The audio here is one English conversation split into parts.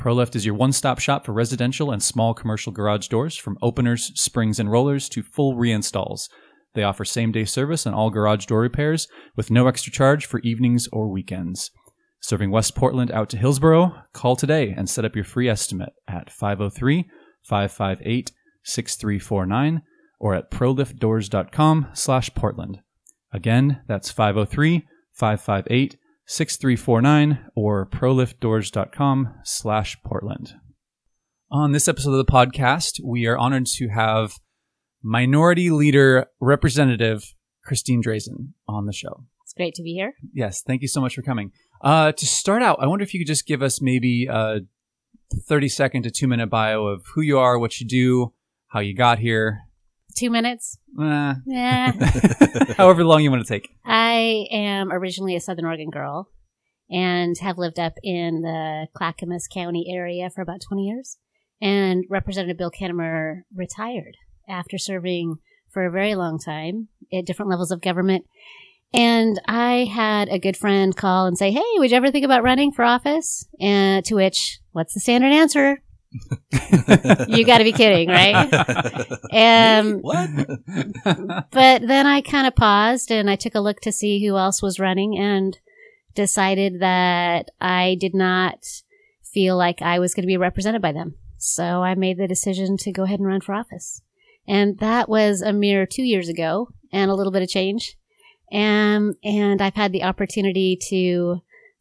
ProLift is your one-stop shop for residential and small commercial garage doors, from openers, springs, and rollers to full reinstalls. They offer same-day service on all garage door repairs with no extra charge for evenings or weekends. Serving West Portland out to Hillsboro, call today and set up your free estimate at 503-558-6349 or at proliftdoors.com slash Portland. Again, that's 503 558 6349 or proliftdoors.com slash Portland. On this episode of the podcast, we are honored to have Minority Leader Representative Christine Drazan on the show. It's great to be here. Yes, thank you so much for coming. Uh, to start out, I wonder if you could just give us maybe a 30 second to two minute bio of who you are, what you do, how you got here. Two minutes. Eh, Yeah. however long you want to take. I am originally a Southern Oregon girl and have lived up in the Clackamas County area for about 20 years. And Representative Bill Kennemer retired after serving for a very long time at different levels of government. And I had a good friend call and say, Hey, would you ever think about running for office? And to which, what's the standard answer? you got to be kidding, right? Um, what? but then I kind of paused and I took a look to see who else was running and decided that I did not feel like I was going to be represented by them. So I made the decision to go ahead and run for office. And that was a mere two years ago and a little bit of change. Um, and I've had the opportunity to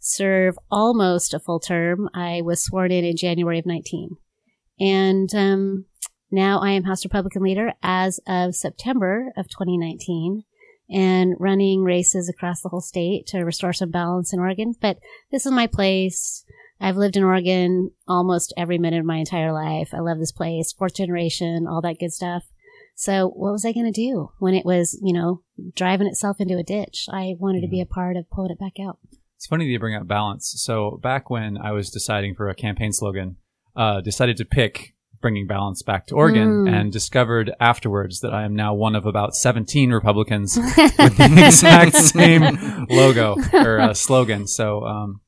serve almost a full term. I was sworn in in January of 19. And, um, now I am House Republican leader as of September of 2019 and running races across the whole state to restore some balance in Oregon. But this is my place. I've lived in Oregon almost every minute of my entire life. I love this place, fourth generation, all that good stuff. So what was I going to do when it was, you know, driving itself into a ditch? I wanted to be a part of pulling it back out. It's funny that you bring up balance. So back when I was deciding for a campaign slogan, uh, decided to pick bringing balance back to Oregon Mm. and discovered afterwards that I am now one of about 17 Republicans with the exact same logo or uh, slogan. So, um,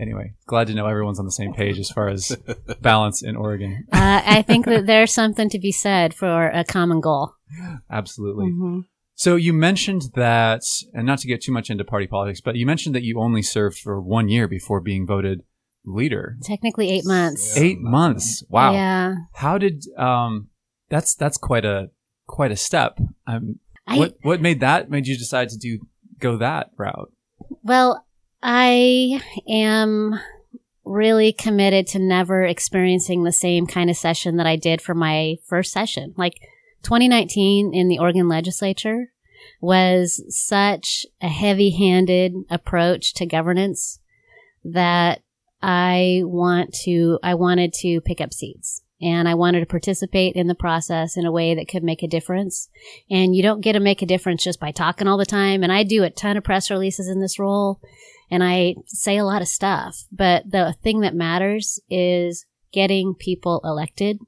anyway, glad to know everyone's on the same page as far as balance in Oregon. uh, I think that there's something to be said for a common goal. Absolutely. Mhm. So you mentioned that, and not to get too much into party politics, but you mentioned that you only served for one year before being voted leader. Technically eight months. Yeah. Eight months. Wow. Yeah. How did um? That's that's quite a quite a step. Um, I, what what made that made you decide to do go that route? Well, I am really committed to never experiencing the same kind of session that I did for my first session. Like 2019 in the Oregon legislature was such a heavy handed approach to governance that I want to, I wanted to pick up seats and I wanted to participate in the process in a way that could make a difference. And you don't get to make a difference just by talking all the time. And I do a ton of press releases in this role and I say a lot of stuff, but the thing that matters is getting people elected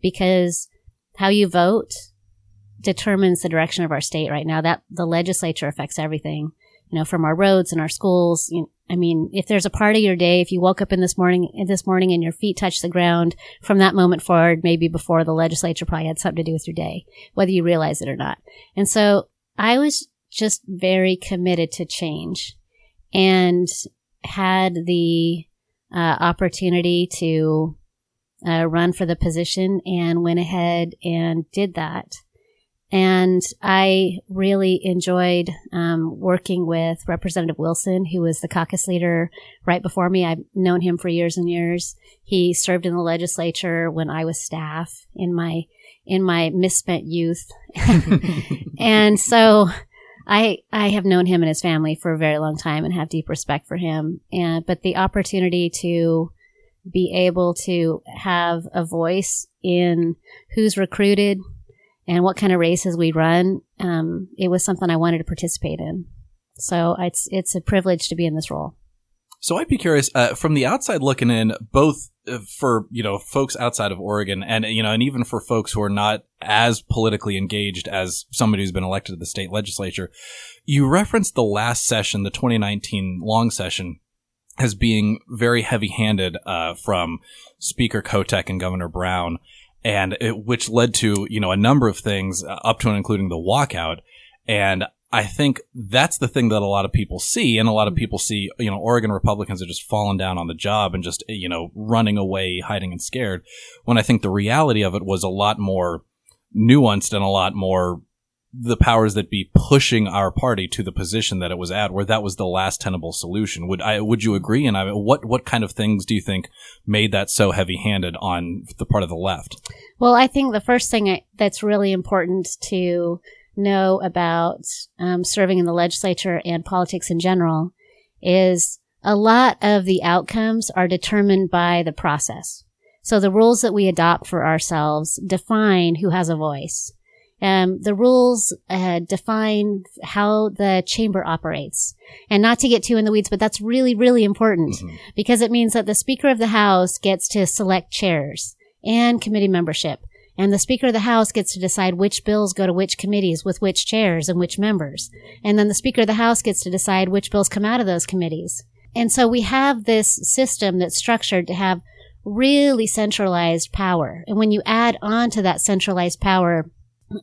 because how you vote determines the direction of our state right now. That the legislature affects everything, you know, from our roads and our schools. You I mean, if there's a part of your day, if you woke up in this morning, this morning and your feet touched the ground from that moment forward, maybe before the legislature probably had something to do with your day, whether you realize it or not. And so I was just very committed to change and had the uh, opportunity to uh, run for the position and went ahead and did that. And I really enjoyed um, working with Representative Wilson, who was the caucus leader right before me. I've known him for years and years. He served in the legislature when I was staff in my in my misspent youth, and so I I have known him and his family for a very long time and have deep respect for him. And but the opportunity to be able to have a voice in who's recruited and what kind of races we run, um, it was something I wanted to participate in. So it's it's a privilege to be in this role. So I'd be curious uh, from the outside looking in, both uh, for you know folks outside of Oregon, and you know, and even for folks who are not as politically engaged as somebody who's been elected to the state legislature. You referenced the last session, the 2019 long session, as being very heavy-handed uh, from Speaker Kotek and Governor Brown, and it, which led to you know a number of things uh, up to and including the walkout. And I think that's the thing that a lot of people see, and a lot of people see, you know, Oregon Republicans are just falling down on the job and just, you know, running away, hiding and scared. When I think the reality of it was a lot more nuanced and a lot more the powers that be pushing our party to the position that it was at, where that was the last tenable solution. Would I? Would you agree? And I, what what kind of things do you think made that so heavy handed on the part of the left? Well, I think the first thing that's really important to know about um, serving in the legislature and politics in general is a lot of the outcomes are determined by the process. So the rules that we adopt for ourselves define who has a voice. Um, the rules uh, define how the chamber operates. And not to get too in the weeds, but that's really, really important mm-hmm. because it means that the Speaker of the House gets to select chairs and committee membership. And the Speaker of the House gets to decide which bills go to which committees with which chairs and which members. And then the Speaker of the House gets to decide which bills come out of those committees. And so we have this system that's structured to have really centralized power. And when you add on to that centralized power,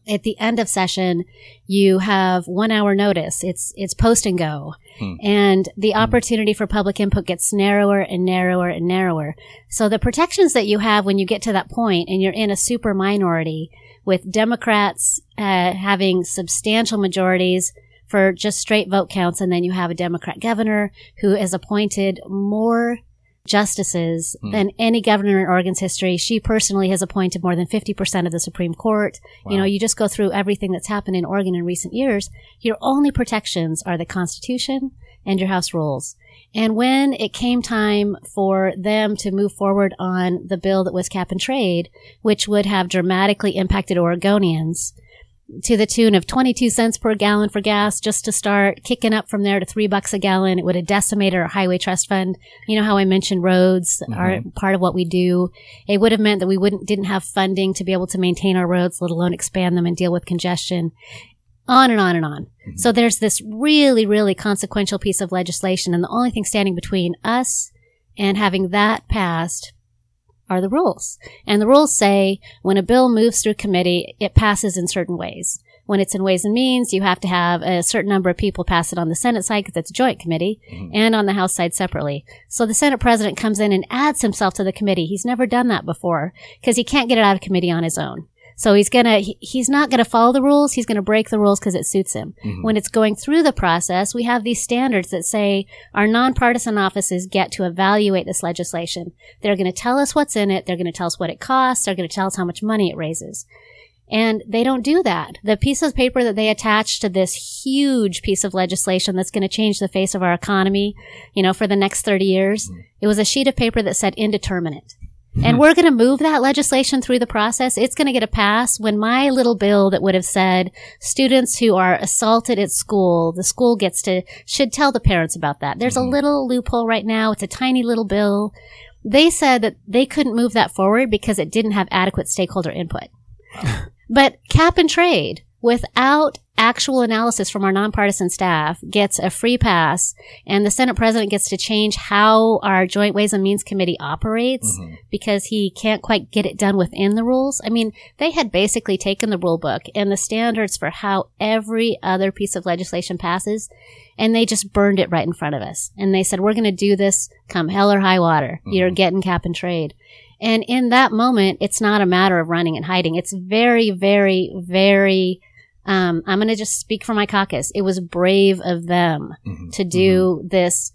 at the end of session, you have one hour notice. It's, it's post and go. Hmm. And the hmm. opportunity for public input gets narrower and narrower and narrower. So the protections that you have when you get to that point and you're in a super minority with Democrats, uh, having substantial majorities, for just straight vote counts. And then you have a Democrat governor who is appointed more justices mm. than any governor in Oregon's history. She personally has appointed more than 50% of the Supreme Court. Wow. You know, you just go through everything that's happened in Oregon in recent years. Your only protections are the Constitution and your House rules. And when it came time for them to move forward on the bill that was cap and trade, which would have dramatically impacted Oregonians, to the tune of 22 cents per gallon for gas just to start kicking up from there to three bucks a gallon. It would have decimated our highway trust fund. You know how I mentioned roads mm-hmm. are part of what we do. It would have meant that we wouldn't, didn't have funding to be able to maintain our roads, let alone expand them and deal with congestion. On and on and on. Mm-hmm. So there's this really, really consequential piece of legislation. And the only thing standing between us and having that passed are the rules. And the rules say when a bill moves through committee, it passes in certain ways. When it's in ways and means, you have to have a certain number of people pass it on the Senate side because it's a joint committee mm-hmm. and on the House side separately. So the Senate president comes in and adds himself to the committee. He's never done that before because he can't get it out of committee on his own. So he's gonna, he, he's not gonna follow the rules. He's gonna break the rules because it suits him. Mm-hmm. When it's going through the process, we have these standards that say our nonpartisan offices get to evaluate this legislation. They're gonna tell us what's in it. They're gonna tell us what it costs. They're gonna tell us how much money it raises. And they don't do that. The piece of paper that they attach to this huge piece of legislation that's going to change the face of our economy, you know, for the next 30 years, mm-hmm. it was a sheet of paper that said indeterminate. And we're going to move that legislation through the process. It's going to get a pass when my little bill that would have said students who are assaulted at school, the school gets to, should tell the parents about that. There's a mm-hmm. little loophole right now. It's a tiny little bill. They said that they couldn't move that forward because it didn't have adequate stakeholder input. but cap and trade without actual analysis from our nonpartisan staff gets a free pass and the Senate president gets to change how our Joint Ways and Means Committee operates mm-hmm. because he can't quite get it done within the rules. I mean, they had basically taken the rule book and the standards for how every other piece of legislation passes and they just burned it right in front of us. And they said, we're going to do this come hell or high water. Mm-hmm. You're getting cap and trade. And in that moment, it's not a matter of running and hiding. It's very, very, very um, I'm going to just speak for my caucus. It was brave of them mm-hmm. to do mm-hmm. this,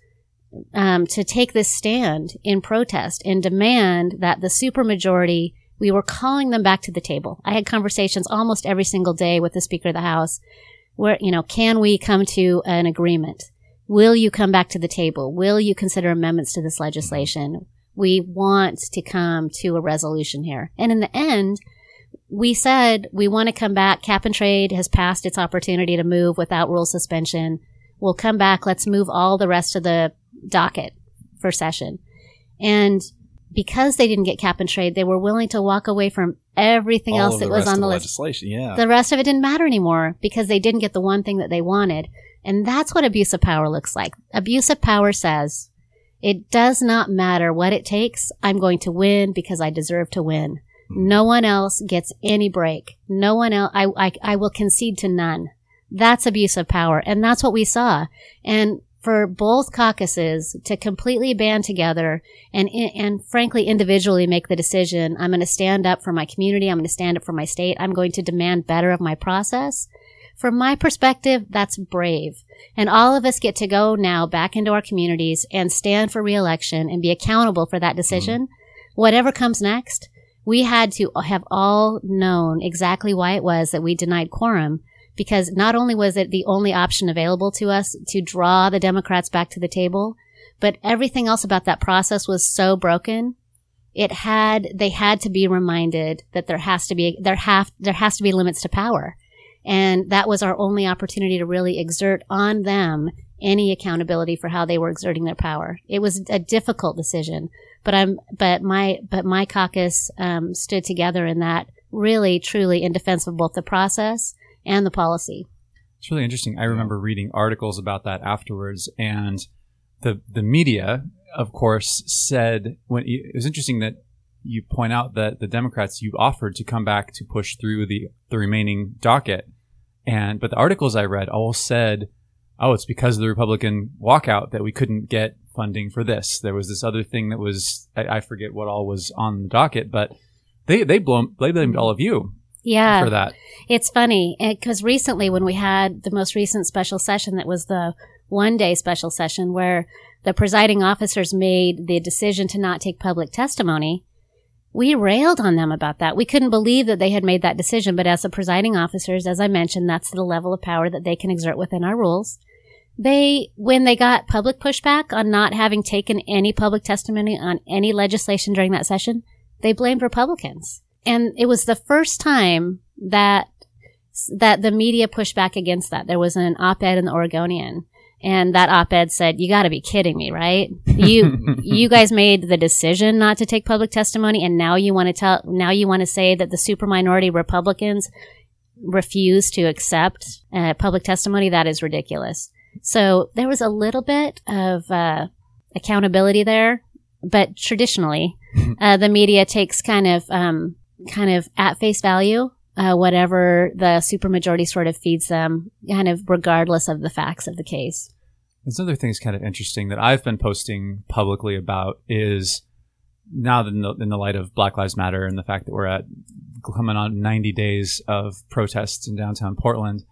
um, to take this stand in protest and demand that the supermajority, we were calling them back to the table. I had conversations almost every single day with the Speaker of the House where, you know, can we come to an agreement? Will you come back to the table? Will you consider amendments to this legislation? We want to come to a resolution here. And in the end, we said we want to come back. Cap and trade has passed its opportunity to move without rule suspension. We'll come back. Let's move all the rest of the docket for session. And because they didn't get cap and trade, they were willing to walk away from everything All else that was on the list. legislation. Yeah. The rest of it didn't matter anymore because they didn't get the one thing that they wanted. And that's what abuse of power looks like. Abuse of power says, it does not matter what it takes. I'm going to win because I deserve to win. No one else gets any break. No one else, I, I, I will concede to none. That's abuse of power. And that's what we saw. And for both caucuses to completely band together and, and frankly, individually make the decision, I'm going to stand up for my community. I'm going to stand up for my state. I'm going to demand better of my process. From my perspective, that's brave. And all of us get to go now back into our communities and stand for reelection and be accountable for that decision. Mm. Whatever comes next, we had to have all known exactly why it was that we denied quorum because not only was it the only option available to us to draw the Democrats back to the table, but everything else about that process was so broken. It had, they had to be reminded that there has to be, there have, there has to be limits to power. And that was our only opportunity to really exert on them any accountability for how they were exerting their power. It was a difficult decision, but I'm, but my, but my caucus, um, stood together in that really, truly in defense of both the process and the policy. It's really interesting. I remember reading articles about that afterwards, and the the media, of course, said when it was interesting that you point out that the Democrats you offered to come back to push through the the remaining docket, and but the articles I read all said, "Oh, it's because of the Republican walkout that we couldn't get funding for this." There was this other thing that was I, I forget what all was on the docket, but they they blown they blamed all of you Yeah. for that. It's funny eh, because recently, when we had the most recent special session, that was the one day special session where the presiding officers made the decision to not take public testimony. We railed on them about that. We couldn't believe that they had made that decision, but as the presiding officers, as I mentioned, that's the level of power that they can exert within our rules. They, when they got public pushback on not having taken any public testimony on any legislation during that session, they blamed Republicans. And it was the first time that that the media pushed back against that. There was an op-ed in the Oregonian and that op-ed said, you gotta be kidding me, right? You, you guys made the decision not to take public testimony and now you want to tell, now you want to say that the super minority Republicans refuse to accept uh, public testimony. That is ridiculous. So there was a little bit of, uh, accountability there, but traditionally, uh, the media takes kind of, um, kind of at face value uh, whatever the supermajority sort of feeds them, kind of regardless of the facts of the case. There's other things kind of interesting that I've been posting publicly about is now in the, in the light of Black Lives Matter and the fact that we're at coming on 90 days of protests in downtown Portland.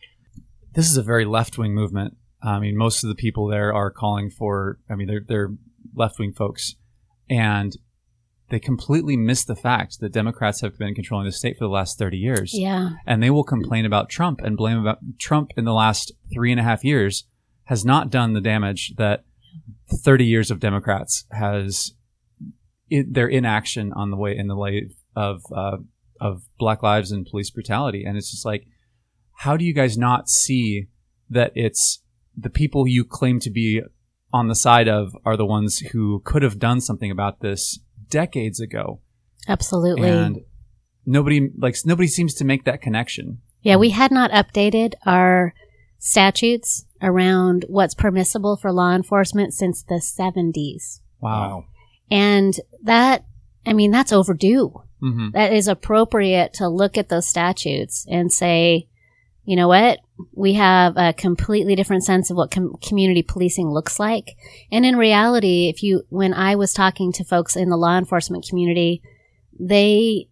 This is a very left wing movement. I mean, most of the people there are calling for, I mean, they're, they're left wing folks. And they completely miss the fact that Democrats have been controlling the state for the last 30 years. Yeah. And they will complain about Trump and blame about Trump in the last three and a half years has not done the damage that 30 years of Democrats has in, their inaction on the way in the light of uh, of Black lives and police brutality. And it's just like, how do you guys not see that it's the people you claim to be on the side of are the ones who could have done something about this decades ago, Absolutely. and nobody like nobody seems to make that connection. yeah, we had not updated our statutes around what's permissible for law enforcement since the 70s. Wow. And that, I mean, that's overdue. hmm that is appropriate to look at those statutes and say, you know what? We have a completely different sense of what com- community policing looks like. And in reality, if you, when I was talking to folks in the law enforcement community, they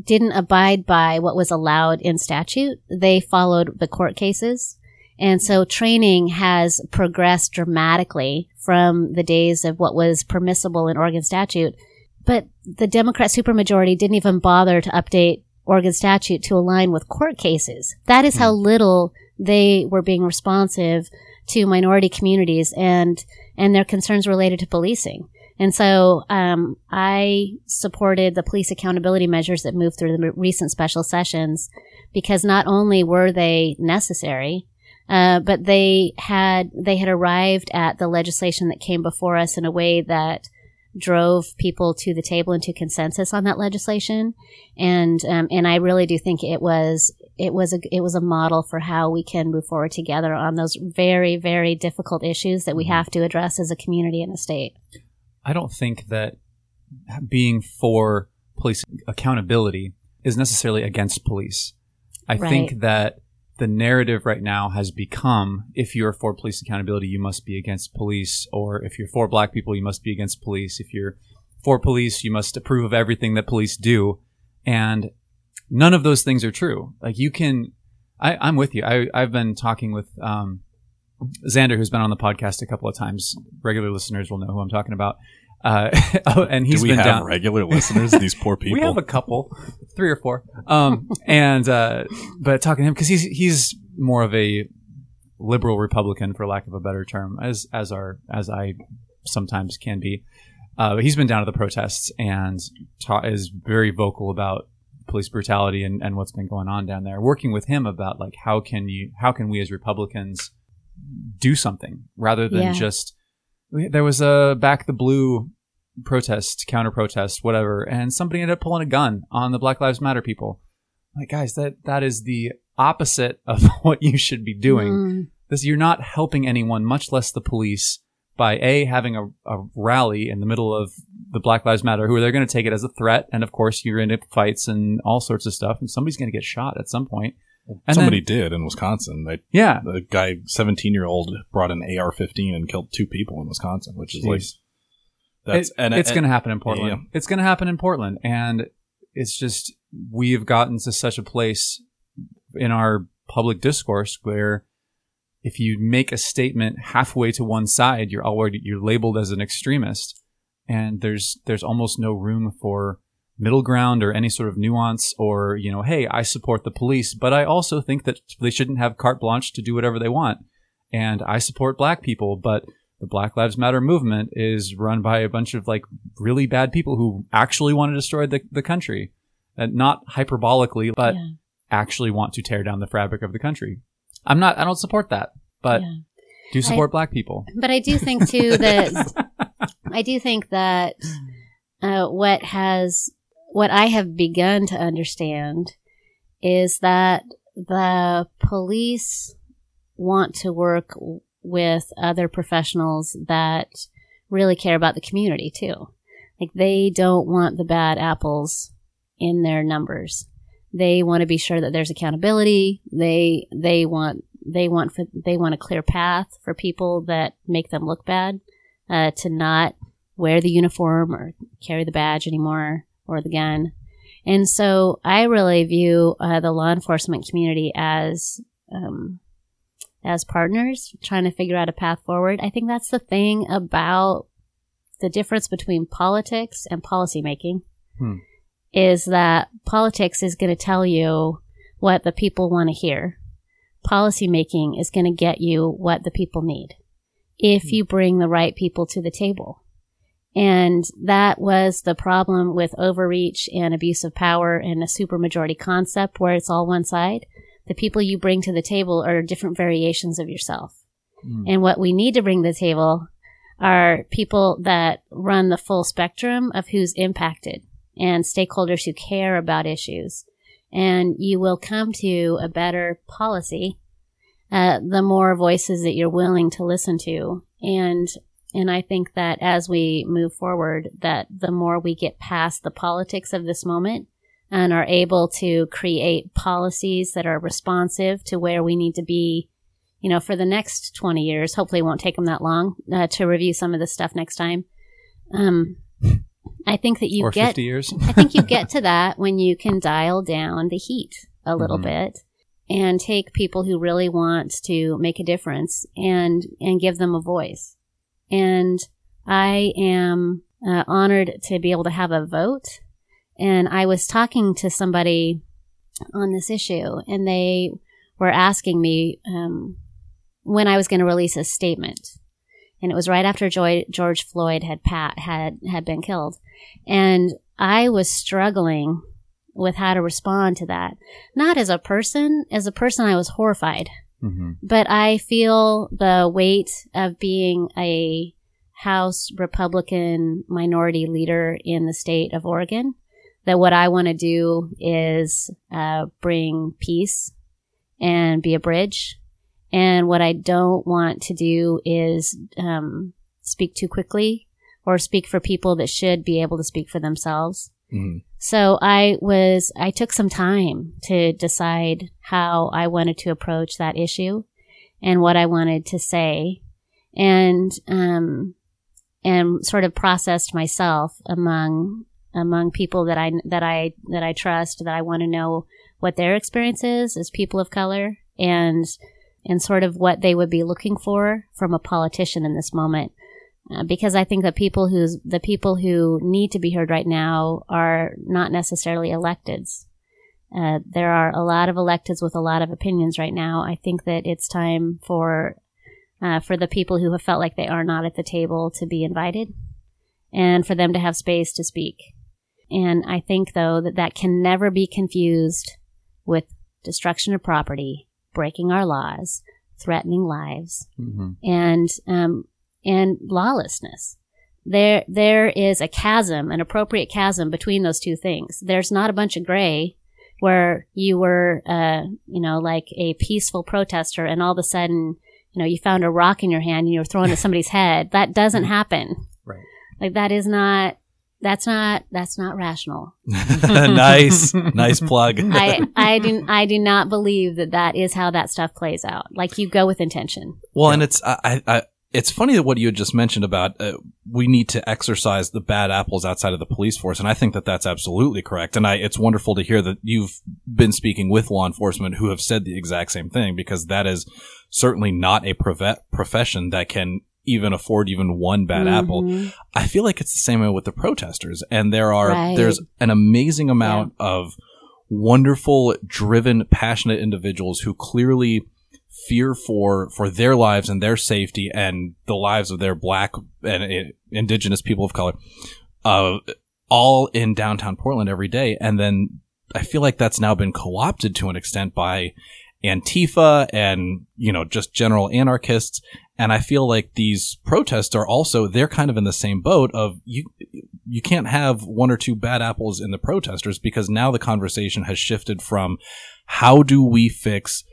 didn't abide by what was allowed in statute. They followed the court cases. And so training has progressed dramatically from the days of what was permissible in Oregon statute but the Democrat supermajority didn't even bother to update Oregon statute to align with court cases. That is how little they were being responsive to minority communities and and their concerns related to policing. And so um, I supported the police accountability measures that moved through the recent special sessions because not only were they necessary, uh, but they had they had arrived at the legislation that came before us in a way that drove people to the table and to consensus on that legislation, and um, and I really do think it was it was a it was a model for how we can move forward together on those very very difficult issues that we Mm-hmm. have to address as a community and a state. I don't think that being for police accountability is necessarily against police. I Right. think that the narrative right now has become if you're for police accountability, you must be against police, or if you're for black people, you must be against police. If you're for police, you must approve of everything that police do. And none of those things are true. Like you can, I, I'm with you. I, I've been talking with, um, Xander, who's been on the podcast a couple of times. Regular listeners will know who I'm talking about. Uh, oh, and he's Do we been have down. regular listeners? These poor people. We have a couple, three or four. Um, and uh, but talking to him because he's he's more of a liberal Republican, for lack of a better term, as as our as I sometimes can be. Uh, he's been down to the protests and ta- is very vocal about police brutality and, and what's been going on down there. Working with him about like how can you how can we as Republicans do something rather than Yeah. just we- there was a back the blue protest, counter protest, whatever, and somebody ended up pulling a gun on the Black Lives Matter people. Like, guys, that that is the opposite of what you should be doing. Mm, This you're not helping anyone, much less the police, by a having a, a rally in the middle of the Black Lives Matter, who they're going to take it as a threat, and of course you're into fights and all sorts of stuff, and somebody's going to get shot at some point. And Somebody then- did in Wisconsin. They, yeah, the guy, seventeen year old, brought an AR-15 and killed two people in Wisconsin, which is like that's It- and it's going to happen in Portland. yeah. It's going to happen in Portland, and it's just we've gotten to such a place in our public discourse where if you make a statement halfway to one side, you're already you're labeled as an extremist, and there's there's almost no room for middle ground or any sort of nuance or you know hey i support the police but i also think that they shouldn't have carte blanche to do whatever they want and i support black people but the Black Lives Matter movement is run by a bunch of like really bad people who actually want to destroy the, the country. And not hyperbolically, but yeah, actually want to tear down the fabric of the country. I'm not, I don't support that, but yeah. do support black people. But I do think too that I do think that uh, what has what I have begun to understand is that the police want to work with other professionals that really care about the community too. Like they don't want the bad apples in their numbers. They want to be sure that there's accountability. They they want they want for, they want a clear path for people that make them look bad uh, to not wear the uniform or carry the badge anymore or the gun. And so I really view uh, the law enforcement community as um, as partners trying to figure out a path forward. I think that's the thing about the difference between politics and policymaking Hmm. is that politics is going to tell you what the people want to hear. Policymaking is going to get you what the people need if you bring the right people to the table. And that was the problem with overreach and abuse of power and a supermajority concept where it's all one side. The people you bring to the table are different variations of yourself. Mm. And what we need to bring to the table are people that run the full spectrum of who's impacted and stakeholders who care about issues. And you will come to a better policy uh, the more voices that you're willing to listen to. And and I think that as we move forward, that the more we get past the politics of this moment and are able to create policies that are responsive to where we need to be, you know, for the next 20 years. Hopefully it won't take them that long uh, to review some of this stuff next time. Um, I think that you or get 50 years. I think you get to that when you can dial down the heat a little Mhm. bit and take people who really want to make a difference and and give them a voice. And I am uh, honored to be able to have a vote. And I was talking to somebody on this issue, and they were asking me um, when I was going to release a statement. and it was right after Joy, George Floyd had pat, had had been killed, and I was struggling with how to respond to that. Not as a person, as a person, I was horrified, Mm-hmm. but I feel the weight of being a House Republican minority leader in the state of Oregon. That what I want to do is uh, bring peace and be a bridge. And what I don't want to do is um, speak too quickly or speak for people that should be able to speak for themselves. Mhm. So I was, I took some time to decide how I wanted to approach that issue and what I wanted to say and, um, and sort of processed myself among, among people that I, that I, that I trust, that I want to know what their experience is as people of color and, and sort of what they would be looking for from a politician in this moment. Uh, because I think the people who's the people who need to be heard right now are not necessarily electeds. Uh, there are a lot of electeds with a lot of opinions right now. I think that it's time for uh, for the people who have felt like they are not at the table to be invited, and for them to have space to speak. And I think though that that can never be confused with destruction of property, breaking our laws, threatening lives, Mm-hmm. and um, and lawlessness. There, there is a chasm, an appropriate chasm between those two things. There's not a bunch of gray where you were, uh, you know, like a peaceful protester, and all of a sudden, you know, you found a rock in your hand and you were throwing it at somebody's head. That doesn't happen. Right. Like that is not. That's not. That's not rational. nice, nice plug. I, I do. I do not believe that that is how that stuff plays out. Like you go with intention. Well, and it's I, I it's funny that what you had just mentioned about uh, we need to exercise the bad apples outside of the police force, and I think that that's absolutely correct. And I it's wonderful to hear that you've been speaking with law enforcement who have said the exact same thing because that is certainly not a profe- profession that can even afford even one bad apple. Mhm. I feel like it's the same way with the protesters, and there are Right. there's an amazing amount of wonderful, driven, passionate individuals who clearly fear for for their lives and their safety and the lives of their black and uh, indigenous people of color, uh, all in downtown Portland every day, and then I feel like that's now been co-opted to an extent by Antifa and you know just general anarchists. And I feel like these protests are also they're kind of in the same boat of you you can't have one or two bad apples in the protesters because now the conversation has shifted from how do we fix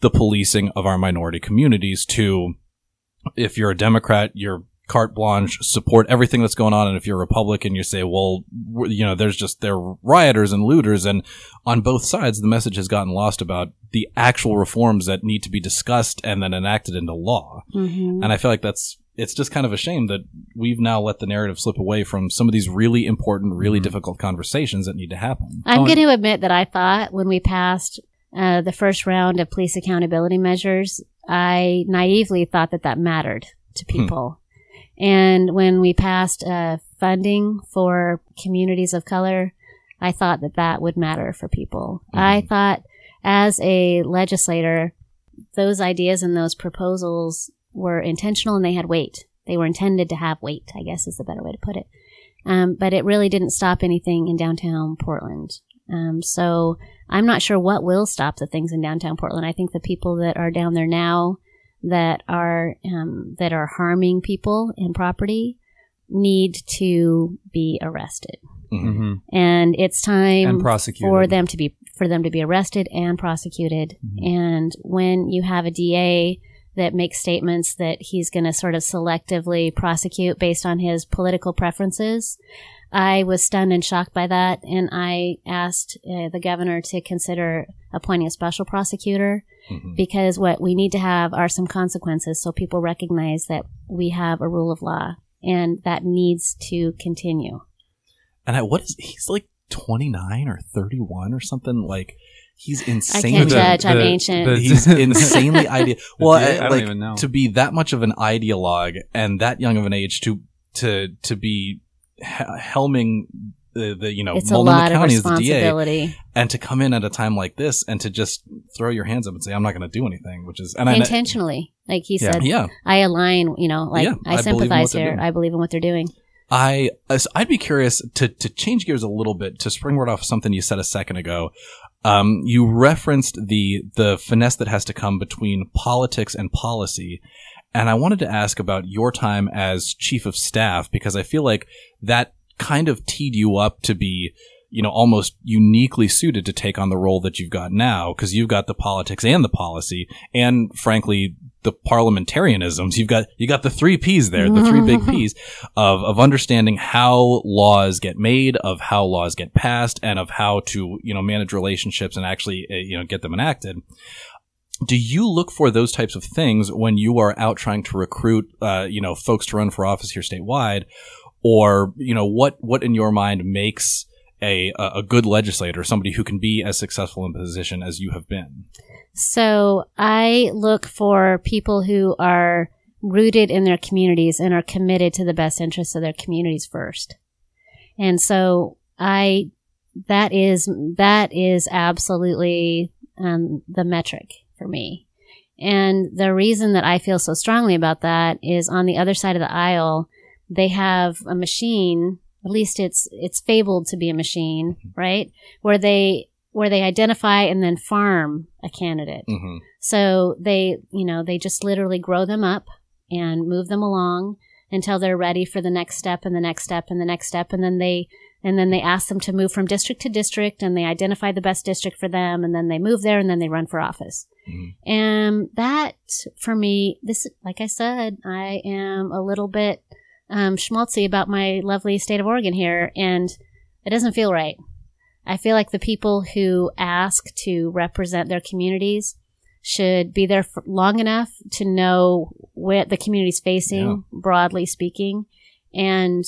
the policing of our minority communities to if you're a Democrat, you're carte blanche, support everything that's going on. And if you're a Republican, you say, well, you know, there's just, they're rioters and looters. And on both sides, the message has gotten lost about the actual reforms that need to be discussed and then enacted into law. Mhm. And I feel like that's, it's just kind of a shame that we've now let the narrative slip away from some of these really important, really Mhm. difficult conversations that need to happen. I'm Oh, going to admit that I thought when we passed uh, the first round of police accountability measures, I naively thought that that mattered to Hmm. people. And when we passed uh, funding for communities of color, I thought that that would matter for people. I thought as a legislator, those ideas and those proposals were intentional and they had weight. They were intended to have weight, I guess is the better way to put it. Um, but it really didn't stop anything in downtown Portland. Um, so I'm not sure what will stop the things in downtown Portland. I think the people that are down there now that are um, that are harming people and property need to be arrested, Mm-hmm. and it's time And for them to be for them to be arrested and prosecuted. Mhm. And when you have a DA that makes statements that he's going to sort of selectively prosecute based on his political preferences, I was stunned and shocked by that, and I asked uh, the governor to consider appointing a special prosecutor Mhm. because what we need to have are some consequences so people recognize that we have a rule of law and that needs to continue. And I, what is, he's like 29 or 31 or something like, he's I insane. can't The- judge. I'm the- ancient. the- he's insanely idea. Well, I, I don't like even know. to be that much of an ideologue and that young of an age to to to be helming the, the you know it's a Multnomah lot of County as the DA and to come in at a time like this and to just throw your hands up and say, "I'm not going to do anything," which is and I, intentionally, like he Yeah. said. yeah, I align, you know, like Yeah, I I believe in what sympathize they're here. I believe in what they're doing. I uh, so I'd be curious to to change gears a little bit to springboard off something you said a second ago. Um, you referenced the the finesse that has to come between politics and policy, and I wanted to ask about your time as chief of staff because I feel like that kind of teed you up to be you know almost uniquely suited to take on the role that you've got now because you've got the politics and the policy. And frankly the parliamentarianisms you've got you got the three p's there the three big p's of of understanding how laws get made of how laws get passed and of how to you know manage relationships and actually uh, you know get them enacted. Do you look for those types of things when you are out trying to recruit uh, you know folks to run for office here statewide? Or you know what what in your mind makes a a a good legislator somebody who can be as successful in position as you have been So I look for people who are rooted in their communities and are committed to the best interests of their communities first. And so I, that is, that is absolutely um, the metric for me. And the reason that I feel so strongly about that is on the other side of the aisle, they have a machine, at least it's, it's fabled to be a machine, right? Where they, where they identify and then farm a candidate. mm-hmm. So they, you know, they just literally grow them up and move them along until they're ready for the next step and the next step and the next step. And then they, and then they ask them to move from district to district and they identify the best district for them. And then they move there and then they run for office. Mhm. And that for me, this, like I said, I am a little bit, um, schmaltzy about my lovely state of Oregon here. And it doesn't feel right. I feel like the people who ask to represent their communities should be there long enough to know what the community's facing, Yeah. broadly speaking. And,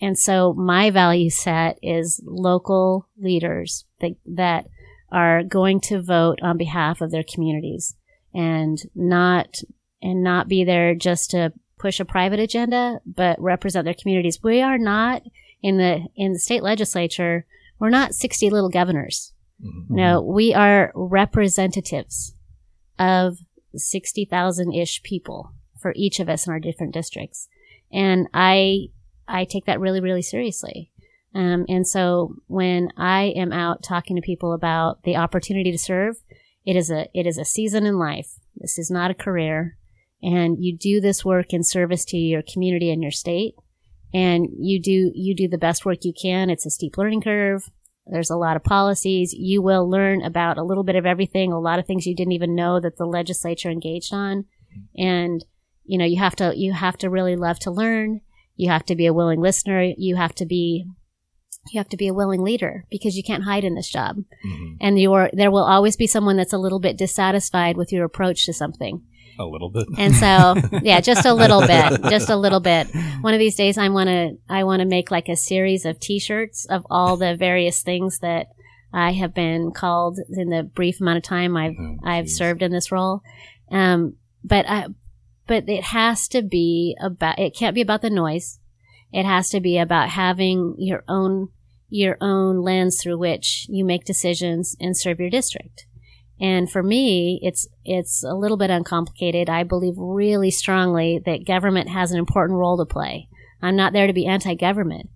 and so my value set is local leaders that, that are going to vote on behalf of their communities and not, and not be there just to push a private agenda, but represent their communities. We are not in the, in the state legislature. We're not 60 little governors. Mm-hmm. No, we are representatives of 60,000 ish people for each of us in our different districts. And I, I take that really, really seriously. Um, and so when I am out talking to people about the opportunity to serve, it is a, it is a season in life. This is not a career. And you do this work in service to your community and your state. And you do, you do the best work you can. It's a steep learning curve. There's a lot of policies. You will learn about a little bit of everything, a lot of things you didn't even know that the legislature engaged on. And, you know, you have to, you have to really love to learn. You have to be a willing listener. You have to be, you have to be a willing leader because you can't hide in this job. Mhm. And you're, there will always be someone that's a little bit dissatisfied with your approach to something. A little bit And so, yeah, just a little bit, just a little bit. One of these days, I want to, I want to make like a series of T-shirts of all the various things that I have been called in the brief amount of time I've Oh, I've served in this role. Um, but I, but it has to be about. It can't be about the noise. It has to be about having your own your own lens through which you make decisions and serve your district. And for me, it's it's a little bit uncomplicated. I believe really strongly that government has an important role to play. I'm not there to be anti-government,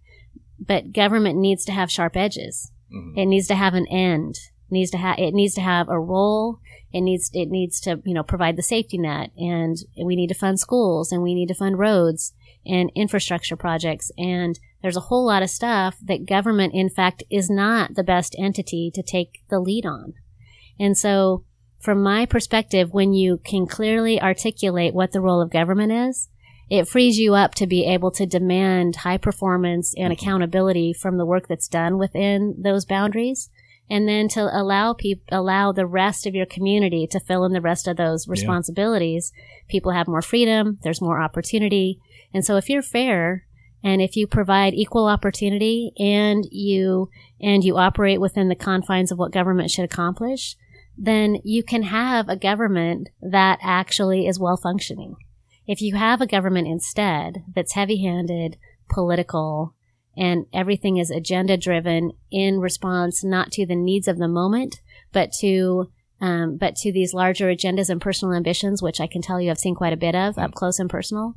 but government needs to have sharp edges. Mhm. It needs to have an end. It needs to have it needs to have a role. It needs it needs to you know provide the safety net, and we need to fund schools, and we need to fund roads and infrastructure projects, and there's a whole lot of stuff that government, in fact, is not the best entity to take the lead on. And so, from my perspective, when you can clearly articulate what the role of government is, it frees you up to be able to demand high performance and mm-hmm. accountability from the work that's done within those boundaries. And then to allow people, allow the rest of your community to fill in the rest of those responsibilities. People have more freedom. There's more opportunity. And so if you're fair and if you provide equal opportunity and you, and you operate within the confines of what government should accomplish, then you can have a government that actually is well functioning. If you have a government instead that's heavy handed, political, and everything is agenda driven in response not to the needs of the moment, but to um, but to these larger agendas and personal ambitions, which I can tell you I've seen quite a bit of up close and personal,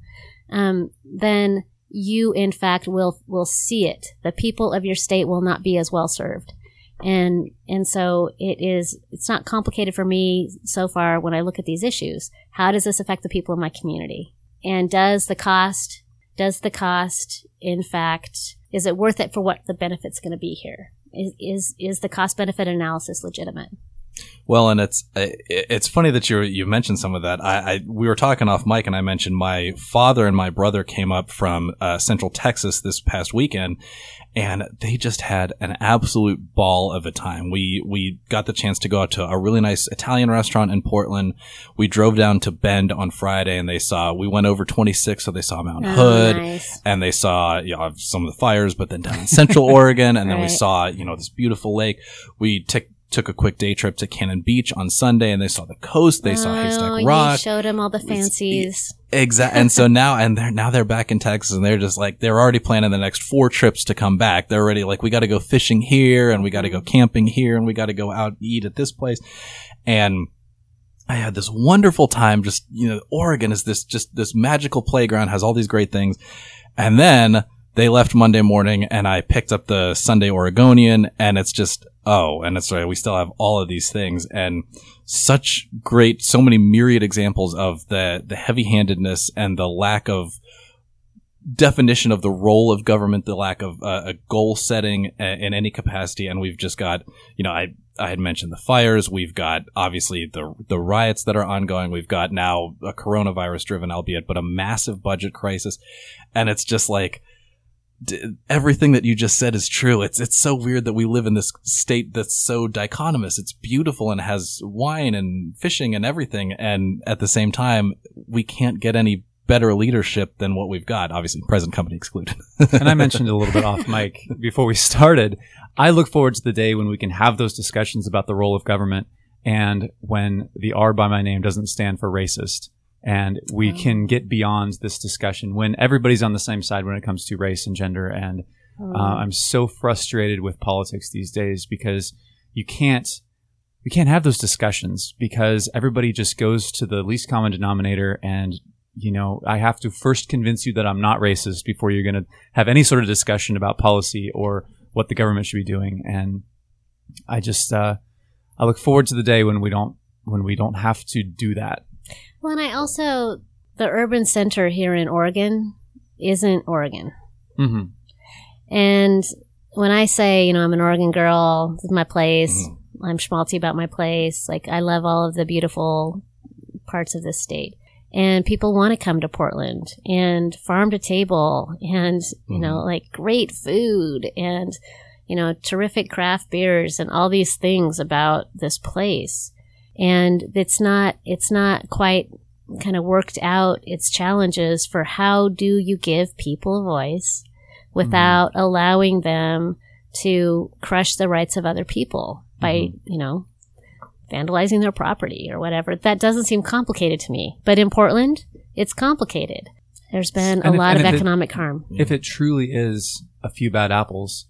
um, then you in fact will will see it. The people of your state will not be as well served. And and so it is it's not complicated for me so far when I look at these issues. How does this affect the people in my community? And does the cost does the cost in fact is it worth it for what the benefit's going to be here? Is is is the cost benefit analysis legitimate? Well, and it's it's funny that you you mentioned some of that. I, I, we were talking off mic, and I mentioned my father and my brother came up from uh, Central Texas this past weekend, and they just had an absolute ball of a time. We we got the chance to go out to a really nice Italian restaurant in Portland. We drove down to Bend on Friday, and they saw. We went over 26, so they saw Mount Oh, Hood, nice. and they saw you know, some of the fires, but then down in Central Oregon, and then we saw you know this beautiful lake. We took took a quick day trip to Cannon Beach on Sunday, and they saw the coast. They saw oh, Haystack you Rock. showed them all the fancies. Exactly. And so now, and they're, now they're back in Texas and they're just like, they're already planning the next four trips to come back. They're already like, we got to go fishing here and we got to go mm-hmm. camping here and we got to go out and eat at this place. And I had this wonderful time. Just, you know, Oregon is this, just this magical playground, has all these great things. And then they left Monday morning and I picked up the Sunday Oregonian and it's just, oh, and it's right. We still have all of these things and such great, so many myriad examples of the, the heavy handedness and the lack of definition of the role of government, the lack of uh, a goal setting uh, in any capacity. And we've just got, you know, I, I had mentioned the fires. We've got obviously the, the riots that are ongoing. We've got now a coronavirus driven, albeit, but a massive budget crisis. And it's just like, d- everything that you just said is true. It's it's so weird that we live in this state that's so dichotomous. It's beautiful and has wine and fishing and everything, and at the same time, we can't get any better leadership than what we've got. Obviously, present company excluded. and I mentioned a little bit off mic before we started. I look forward to the day when we can have those discussions about the role of government and when the R by my name doesn't stand for racist. And we can get beyond this discussion when everybody's on the same side when it comes to race and gender. And uh, I'm so frustrated with politics these days because you can't we can't have those discussions because everybody just goes to the least common denominator and you know i have to first convince you that i'm not racist before you're going to have any sort of discussion about policy or what the government should be doing. And i just uh, i look forward to the day when we don't when we don't have to do that Well, and I also the urban center here in Oregon isn't Oregon. mm-hmm. And when I say, you know, I'm an Oregon girl, this is my place, I'm schmaltzy about my place, like I love all of the beautiful parts of this state. And people want to come to Portland and farm to table and, you know, like great food and, you know, terrific craft beers and all these things about this place. And it's not, it's not quite kind of worked out its challenges for how do you give people a voice mm-hmm. without allowing them to crush the rights of other people by, mm-hmm. you know, vandalizing their property or whatever. That doesn't seem complicated to me. But in Portland, it's complicated. There's been a And lot and of if it- economic harm. if it truly is a few bad apples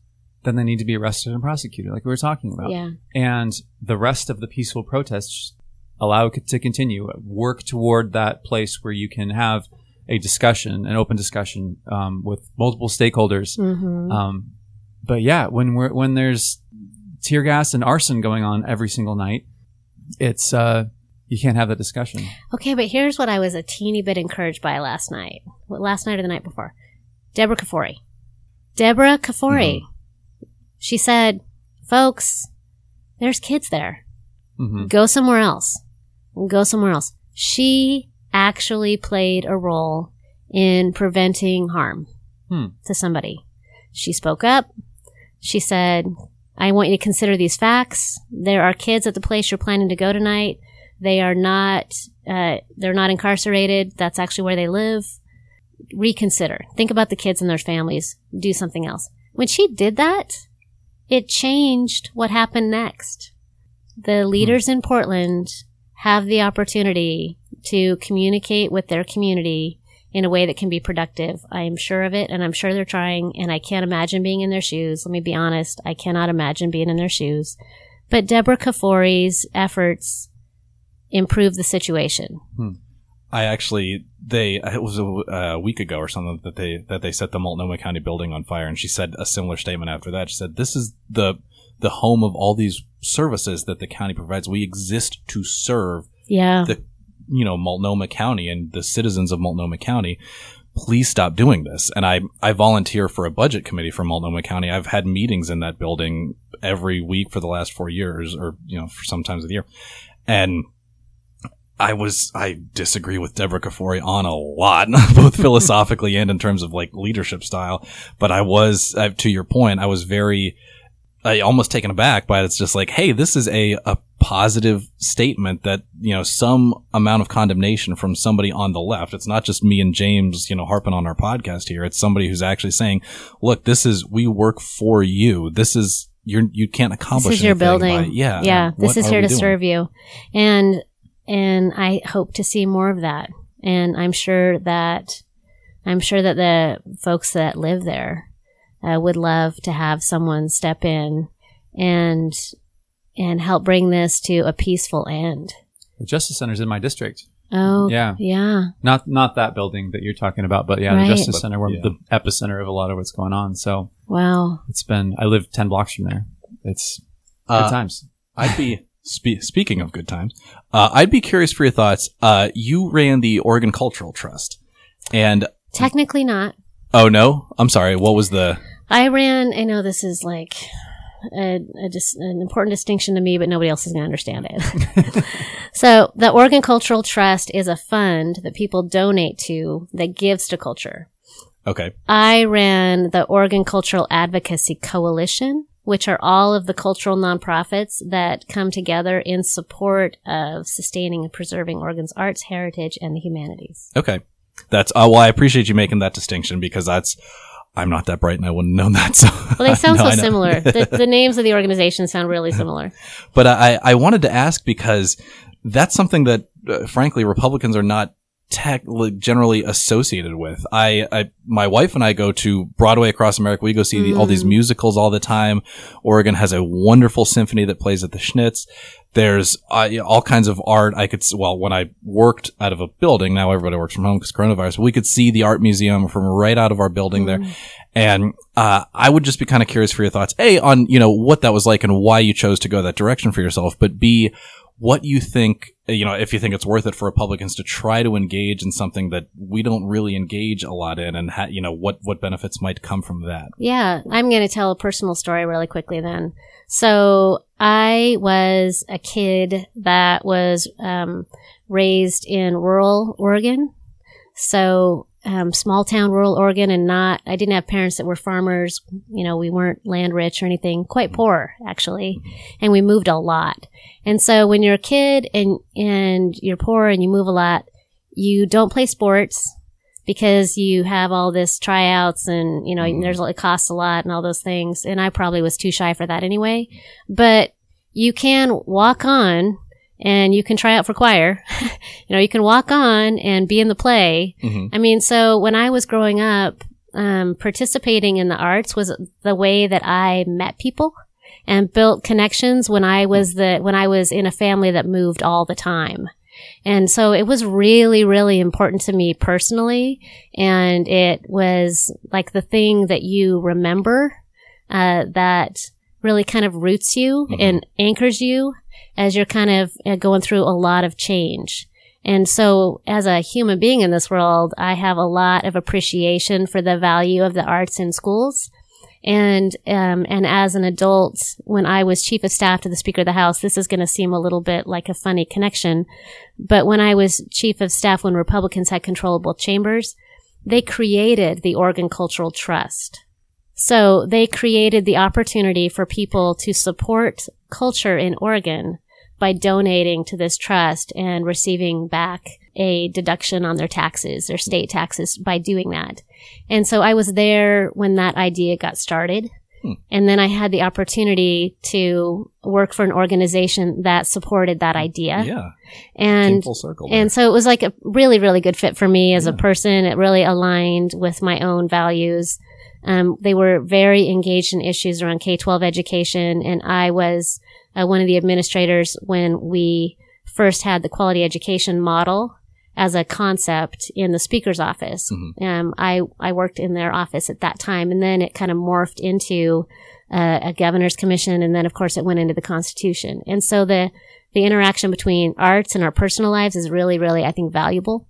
then they need to be arrested and prosecuted like we were talking about Yeah. and the rest of the peaceful protests allow it to continue. Work toward that place where you can have a discussion, an open discussion um, with multiple stakeholders. hmm Um, but yeah, when we're when there's tear gas and arson going on every single night, it's uh, you can't have that discussion. Okay, but here's what I was a teeny bit encouraged by last night. Last night or the night before. Deborah Kafoury. Deborah Kafoury. She said, folks, there's kids there. hmm Go somewhere else. Go somewhere else. She actually played a role in preventing harm Hmm. to somebody. She spoke up. She said, I want you to consider these facts. There are kids at the place you're planning to go tonight. They are not, uh, they're not incarcerated. That's actually where they live. Reconsider. Think about the kids and their families. Do something else. When she did that, it changed what happened next. The hmm. leaders in Portland have the opportunity to communicate with their community in a way that can be productive. I am sure of it, and I'm sure they're trying, and I can't imagine being in their shoes. Let me be honest. I cannot imagine being in their shoes. But Deborah Kafoury's efforts improved the situation. Hmm. I actually they uh, it was a, uh, a week ago or something that they that they set the Multnomah County building on fire, and she said a similar statement after that. She said, "This is the the home of all these services that the county provides. We exist to serve Yeah. the you know Multnomah County and the citizens of Multnomah County. Please stop doing this. And I I volunteer for a budget committee for Multnomah County. I've had meetings in that building every week for the last four years, or you know, for sometimes of the year, and. I was I disagree with Deborah Kafoury on a lot, both philosophically and in terms of like leadership style. But I was, uh, to your point, I was very, I almost taken aback by it. It's just like, hey, this is a a positive statement that you know some amount of condemnation from somebody on the left. It's not just me and James, you know, harping on our podcast here. It's somebody who's actually saying, look, this is we work for you. This is you're you can't accomplish. This is your building. by- yeah, Yeah. This is here to doing? serve you. And, and I hope to see more of that. And I'm sure that, I'm sure that the folks that live there uh, would love to have someone step in and, and help bring this to a peaceful end. The Justice Center's in my district. Oh, Yeah. Yeah. Not not that building that you're talking about, but yeah, Right. the Justice Center, where yeah. the epicenter of a lot of what's going on. So Wow. it's been. I live ten blocks from there. It's good Uh, times. I'd be spe- speaking of good times. Uh, I'd be curious for your thoughts. Uh, you ran the Oregon Cultural Trust, and Technically not. oh no, I'm sorry. What was the? I ran, I know this is like a, a dis, an important distinction to me, but nobody else is going to understand it. so the Oregon Cultural Trust is a fund that people donate to that gives to culture. Okay, I ran the Oregon Cultural Advocacy Coalition, which are all of the cultural nonprofits that come together in support of sustaining and preserving Oregon's arts, heritage, and the humanities. okay. That's uh, well. I appreciate you making that distinction because that's. I'm not that bright, and I wouldn't know that. So, Well, they sound No, so similar. the, the names of the organizations sound really similar. But I, I wanted to ask because that's something that, uh, frankly, Republicans are not tech like, generally associated with. I, I, my wife and I go to Broadway across America. We go see the, all these musicals all the time. Oregon has a wonderful symphony that plays at the Schnitz. There's uh, you know, all kinds of art. I could, well, when I worked out of a building, now everybody works from home because coronavirus, we could see the art museum from right out of our building there. And uh, I would just be kind of curious for your thoughts, a on you know what that was like and why you chose to go that direction for yourself, but b what you think you know if you think it's worth it for Republicans to try to engage in something that we don't really engage a lot in, and ha- you know what what benefits might come from that. Yeah, I'm going to tell a personal story really quickly then. So I was a kid that was um, raised in rural Oregon. So um, small town rural Oregon and not, I didn't have parents that were farmers. You know, we weren't land rich or anything, quite poor actually. And we moved a lot. And so when you're a kid and, and you're poor and you move a lot, you don't play sports because you have all this tryouts and you know there's it costs a lot and all those things and I probably was too shy for that anyway but you can walk on and you can try out for choir you know you can walk on and be in the play Mhm. I mean so when I was growing up um, participating in the arts was the way that I met people and built connections when I was the when I was in a family that moved all the time and so it was really, really important to me personally. And it was like the thing that you remember, uh, that really kind of roots you Mhm. and anchors you as you're kind of uh, going through a lot of change. And so as a human being in this world, I have a lot of appreciation for the value of the arts in schools. And um, and as an adult, when I was chief of staff to the Speaker of the House, this is going to seem a little bit like a funny connection, but when I was chief of staff, when Republicans had control of both chambers, they created the Oregon Cultural Trust. So they created the opportunity for people to support culture in Oregon by donating to this trust and receiving back a deduction on their taxes, their state taxes by doing that. And so I was there when that idea got started. And then I had the opportunity to work for an organization that supported that idea. Yeah, And full circle. there. and so it was like a really, really good fit for me as a person. It really aligned with my own values. Um, they were very engaged in issues around K 12 education, and I was uh, one of the administrators when we first had the quality education model as a concept in the speaker's office. Mhm. Um, I, I worked in their office at that time and then it kind of morphed into uh, a governor's commission. And then of course it went into the constitution. And so the, the interaction between arts and our personal lives is really, really, I think, valuable.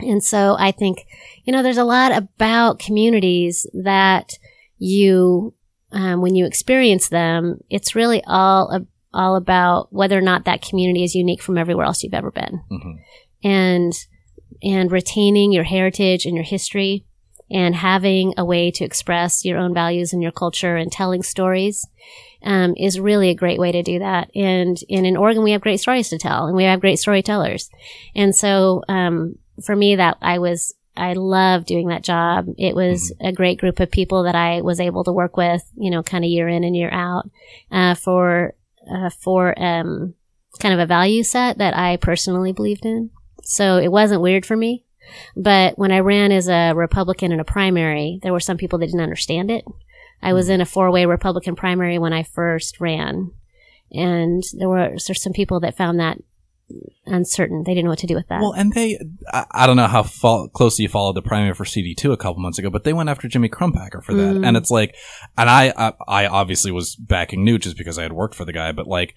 And so I think, you know, there's a lot about communities that you, um, when you experience them, it's really all, all about whether or not that community is unique from everywhere else you've ever been Mhm. and and retaining your heritage and your history and having a way to express your own values and your culture and telling stories um, is really a great way to do that. And, and in Oregon, we have great stories to tell and we have great storytellers. And so um, for me, that I was I love doing that job. It was a great group of people that I was able to work with, you know, kind of year in and year out uh, for uh, for um, kind of a value set that I personally believed in. So it wasn't weird for me. But when I ran as a Republican in a primary, there were some people that didn't understand it. I was in a four way Republican primary when I first ran. And there were some people that found that uncertain. They didn't know what to do with that. Well, and they, I, I don't know how fo- closely you followed the primary for CD2 a couple months ago, but they went after Jimmy Crumpacker for that. Mm. And it's like, and I, I, I obviously was backing Knute just because I had worked for the guy, but like,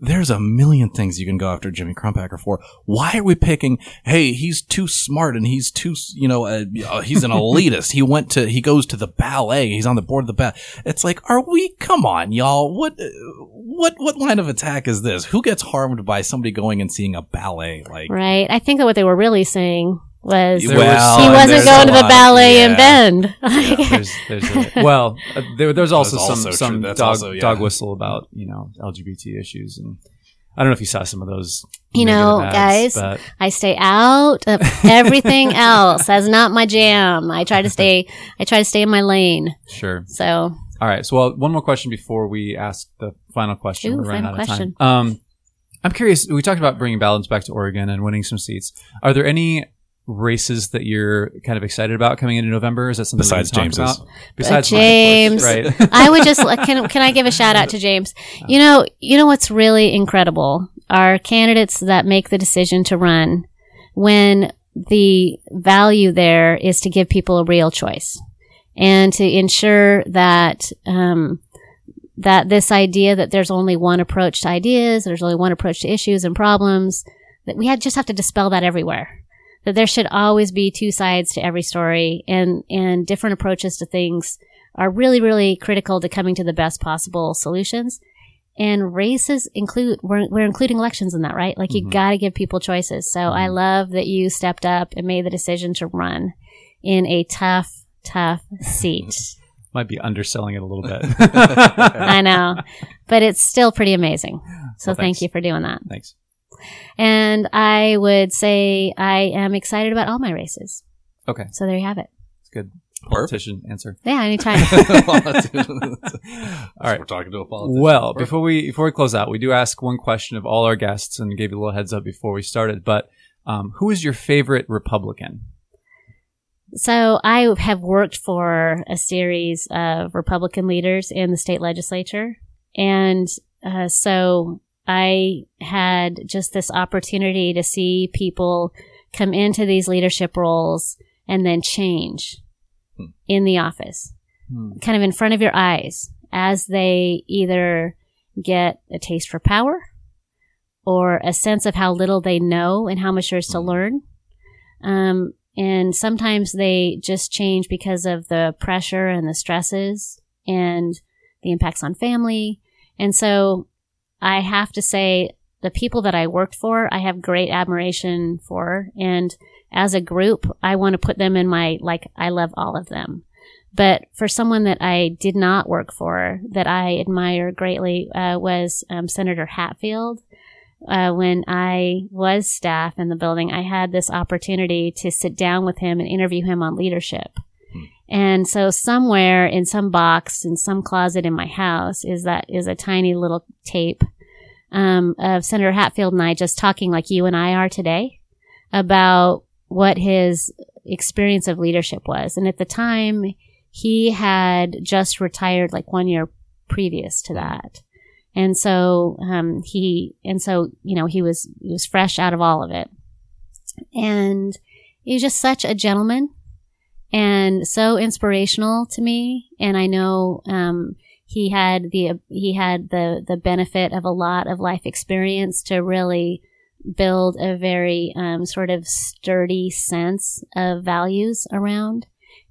there's a million things you can go after Jimmy Crumpacker for. Why are we picking, hey, he's too smart and he's too, you know, uh, uh, he's an elitist. he went to, he goes to the ballet. He's on the board of the ballet. It's like, are we, come on, y'all. What, uh, what, what line of attack is this? Who gets harmed by somebody going and seeing a ballet? Like, right? I think that what they were really saying was well, he wasn't going to the lot- ballet in yeah. Bend. there's, there's a, well, uh, there, there's also That's some also some dog also- yeah. dog whistle about you know LGBT issues, and I don't know if you saw some of those. You know, ads, guys, but I stay out of everything else. That's not my jam. I try to stay. I try to stay in my lane. sure. So All right. So, well, one more question before we ask the final question. Ooh, We're running final out of question. time. Um, I'm curious. We talked about bringing balance back to Oregon and winning some seats. Are there any races that you're kind of excited about coming into November? Is that something Besides we can James's. talk about? Besides mine, of James. course, right? I would just can can I give a shout out to James? You know, you know what's really incredible are candidates that make the decision to run when the value there is to give people a real choice and to ensure that um, that this idea that there's only one approach to ideas, there's only one approach to issues and problems, that we had, just have to dispel that everywhere. That there should always be two sides to every story and, and different approaches to things are really, really critical to coming to the best possible solutions. And races include, we're, we're including elections in that, right? Like you Mhm. gotta give people choices. So I love that you stepped up and made the decision to run in a tough, tough seat. Might be underselling it a little bit. I know, but it's still pretty amazing. So Well, thank you for doing that. Thanks. And I would say I am excited about all my races. Okay. So there you have it. It's good. Perfect. Politician answer. Yeah, anytime. All right. We're talking to a politician. Well, before we before we close out, we do ask one question of all our guests, and gave you a little heads up before we started. But um, who is your favorite Republican? so I have worked for a series of Republican leaders in the state legislature. And uh, so I had just this opportunity to see people come into these leadership roles and then change Hmm. in the office. Hmm. kind of in front of your eyes as they either get a taste for power or a sense of how little they know and how much there is to Mhm. learn. Um, and sometimes they just change because of the pressure and the stresses and the impacts on family. And so I have to say the people that I worked for, I have great admiration for. And as a group, I want to put them in my, like, I love all of them. But for someone that I did not work for, that I admire greatly, uh, was um, Senator Hatfield. Uh, when I was staff in the building, I had this opportunity to sit down with him and interview him on leadership. And so somewhere in some box, in some closet in my house, is that is a tiny little tape um, of Senator Hatfield and I just talking like you and I are today about what his experience of leadership was. And at the time, he had just retired like one year previous to that. And so, um, he, and so, you know, he was, he was fresh out of all of it. And he was just such a gentleman and so inspirational to me. And I know, um, he had the, he had the, the benefit of a lot of life experience to really build a very, um, sort of sturdy sense of values around.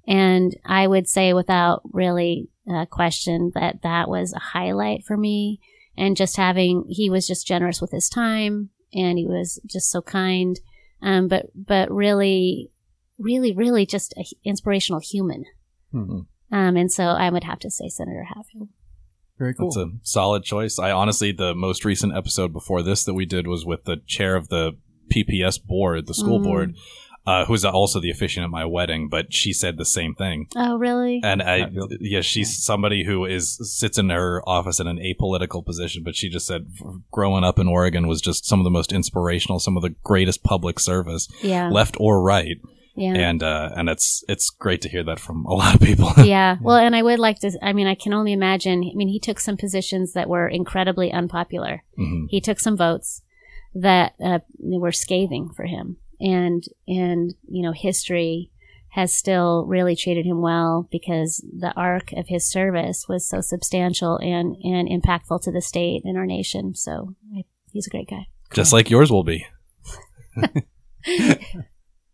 And I would say without really uh, question that that was a highlight for me. And just having, he was just generous with his time and he was just so kind. Um, but, but really, really, really just an inspirational human. Mhm. Um, and so I would have to say Senator Hatfield. Very cool. That's a solid choice. I honestly, the most recent episode before this that we did was with the chair of the PPS board, the school Mm. board, uh, who's also the officiant at my wedding, but she said the same thing. Oh, really? And I, yeah, she's somebody who is sits in her office in an apolitical position, but she just said growing up in Oregon was just some of the most inspirational, some of the greatest public service, yeah. left or right, Yeah. and uh, and it's it's great to hear that from a lot of people. yeah. Well, and I would like to, I mean, I can only imagine. I mean, he took some positions that were incredibly unpopular. Mhm. He took some votes that uh, were scathing for him. And, and, you know, history has still really treated him well because the arc of his service was so substantial and, and impactful to the state and our nation. So I, he's a great guy. Just like yours will be.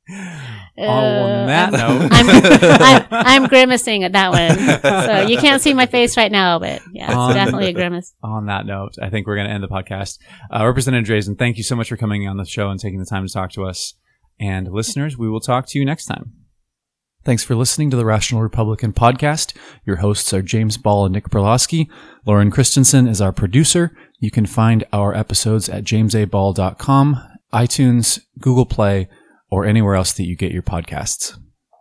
On that Uh, note, I'm, I'm, I'm grimacing at that one. So you can't see my face right now, but yeah, it's On- definitely a grimace. on that note, I think we're going to end the podcast. Uh, Representative Drazan, thank you so much for coming on the show and taking the time to talk to us. And listeners, we will talk to you next time. Thanks for listening to the Rational Republican podcast. Your hosts are James Ball and Nick Perlowski. Lauren Christensen is our producer. You can find our episodes at jamesaball.com, iTunes, Google Play, or anywhere else that you get your podcasts.